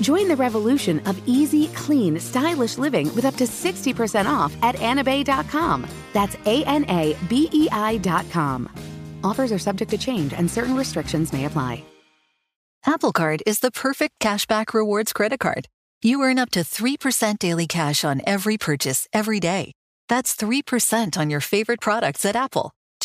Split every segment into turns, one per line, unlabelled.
Join the revolution of easy, clean, stylish living with up to 60% off at anabei.com. That's A N A B E I.com. Offers are subject to change and certain restrictions may apply.
Apple Card is the perfect cashback rewards credit card. You earn up to 3% daily cash on every purchase every day. That's 3% on your favorite products at Apple,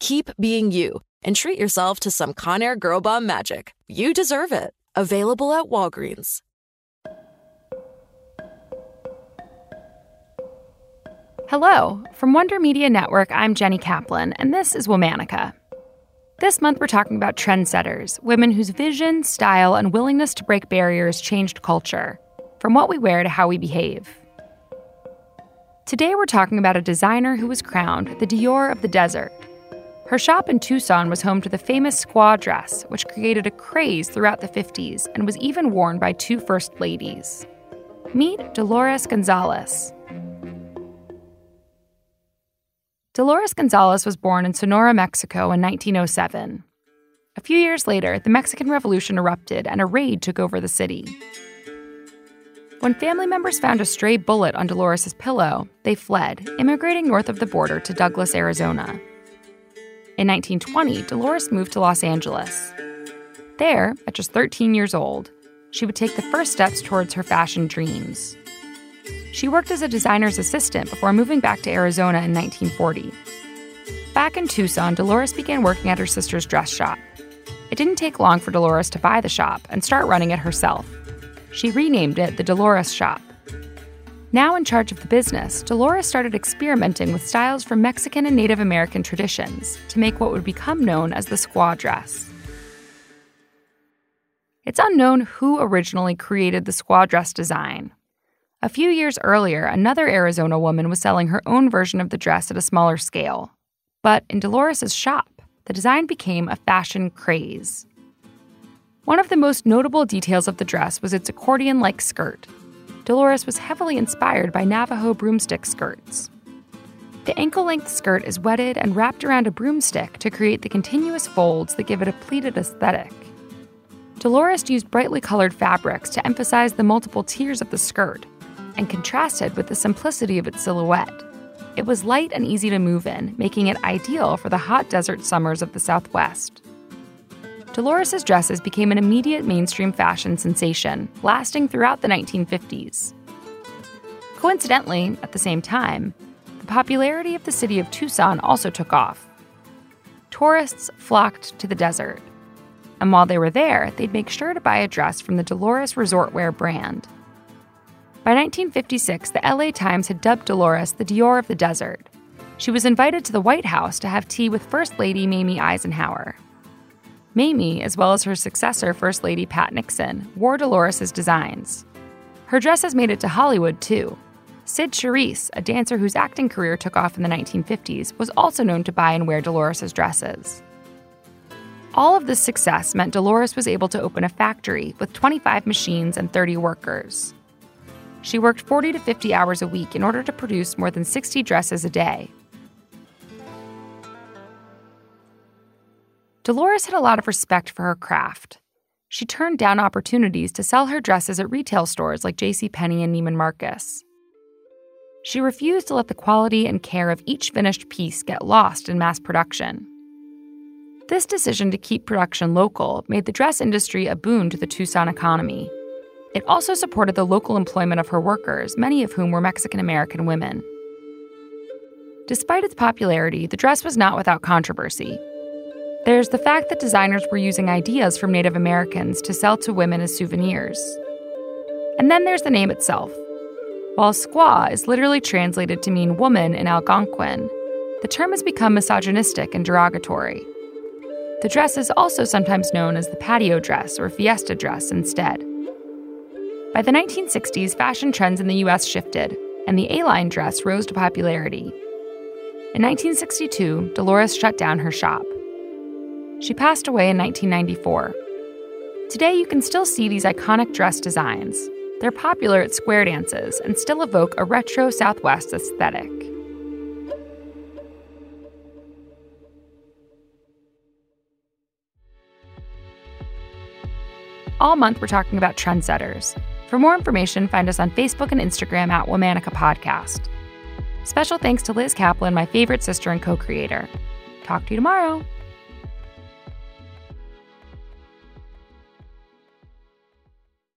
keep being you and treat yourself to some Conair Girl Bomb magic. You deserve it. Available at Walgreens.
Hello. From Wonder Media Network, I'm Jenny Kaplan, and this is Womanica. This month, we're talking about trendsetters, women whose vision, style, and willingness to break barriers changed culture, from what we wear to how we behave. Today, we're talking about a designer who was crowned the Dior of the desert. Her shop in Tucson was home to the famous squaw dress, which created a craze throughout the 50s and was even worn by two first ladies. Meet Dolores Gonzales. Dolores Gonzales was born in Sonora, Mexico in 1907. A few years later, the Mexican Revolution erupted and a raid took over the city. When family members found a stray bullet on Dolores' pillow, they fled, immigrating north of the border to Douglas, Arizona. In 1920, Dolores moved to Los Angeles. There, at just 13 years old, she would take the first steps towards her fashion dreams. She worked as a designer's assistant before moving back to Arizona in 1940. Back in Tucson, Dolores began working at her sister's dress shop. It didn't take long for Dolores to buy the shop and start running it herself. She renamed it the Dolores Shop. Now in charge of the business, Dolores started experimenting with styles from Mexican and Native American traditions to make what would become known as the squaw dress. It's unknown who originally created the squaw dress design. A few years earlier, another Arizona woman was selling her own version of the dress at a smaller scale. But in Dolores' shop, the design became a fashion craze. One of the most notable details of the dress was its accordion like skirt, Dolores was heavily inspired by Navajo broomstick skirts. The ankle length skirt is wetted and wrapped around a broomstick to create the continuous folds that give it a pleated aesthetic. Dolores used brightly colored fabrics to emphasize the multiple tiers of the skirt and contrasted with the simplicity of its silhouette. It was light and easy to move in, making it ideal for the hot desert summers of the Southwest. Dolores' dresses became an immediate mainstream fashion sensation, lasting throughout the 1950s. Coincidentally, at the same time, the popularity of the city of Tucson also took off. Tourists flocked to the desert. And while they were there, they'd make sure to buy a dress from the Dolores Resort Wear brand. By 1956, the LA Times had dubbed Dolores the Dior of the desert. She was invited to the White House to have tea with First Lady Mamie Eisenhower. Mamie, as well as her successor, First Lady Pat Nixon, wore Dolores's designs. Her dresses made it to Hollywood, too. Cyd Charisse, a dancer whose acting career took off in the 1950s, was also known to buy and wear Dolores's dresses. All of this success meant Dolores was able to open a factory with 25 machines and 30 workers. She worked 40 to 50 hours a week in order to produce more than 60 dresses a day. Dolores had a lot of respect for her craft. She turned down opportunities to sell her dresses at retail stores like JCPenney and Neiman Marcus. She refused to let the quality and care of each finished piece get lost in mass production. This decision to keep production local made the dress industry a boon to the Tucson economy. It also supported the local employment of her workers, many of whom were Mexican American women. Despite its popularity, the dress was not without controversy. There's the fact that designers were using ideas from Native Americans to sell to women as souvenirs. And then there's the name itself. While squaw is literally translated to mean woman in Algonquin, the term has become misogynistic and derogatory. The dress is also sometimes known as the patio dress or fiesta dress instead. By the 1960s, fashion trends in the US shifted, and the A line dress rose to popularity. In 1962, Dolores shut down her shop. She passed away in 1994. Today, you can still see these iconic dress designs. They're popular at square dances and still evoke a retro Southwest aesthetic. All month, we're talking about trendsetters. For more information, find us on Facebook and Instagram at Womanica Podcast. Special thanks to Liz Kaplan, my favorite sister and co creator. Talk to you tomorrow.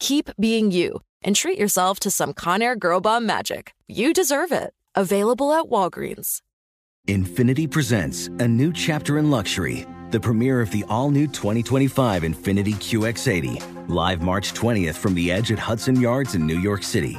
keep being you and treat yourself to some Conair Girl Bomb magic. You deserve it. Available at Walgreens.
Infiniti presents a new chapter in luxury, the premiere of the all new 2025 Infiniti QX80, live March 20th from the edge at Hudson Yards in New York City,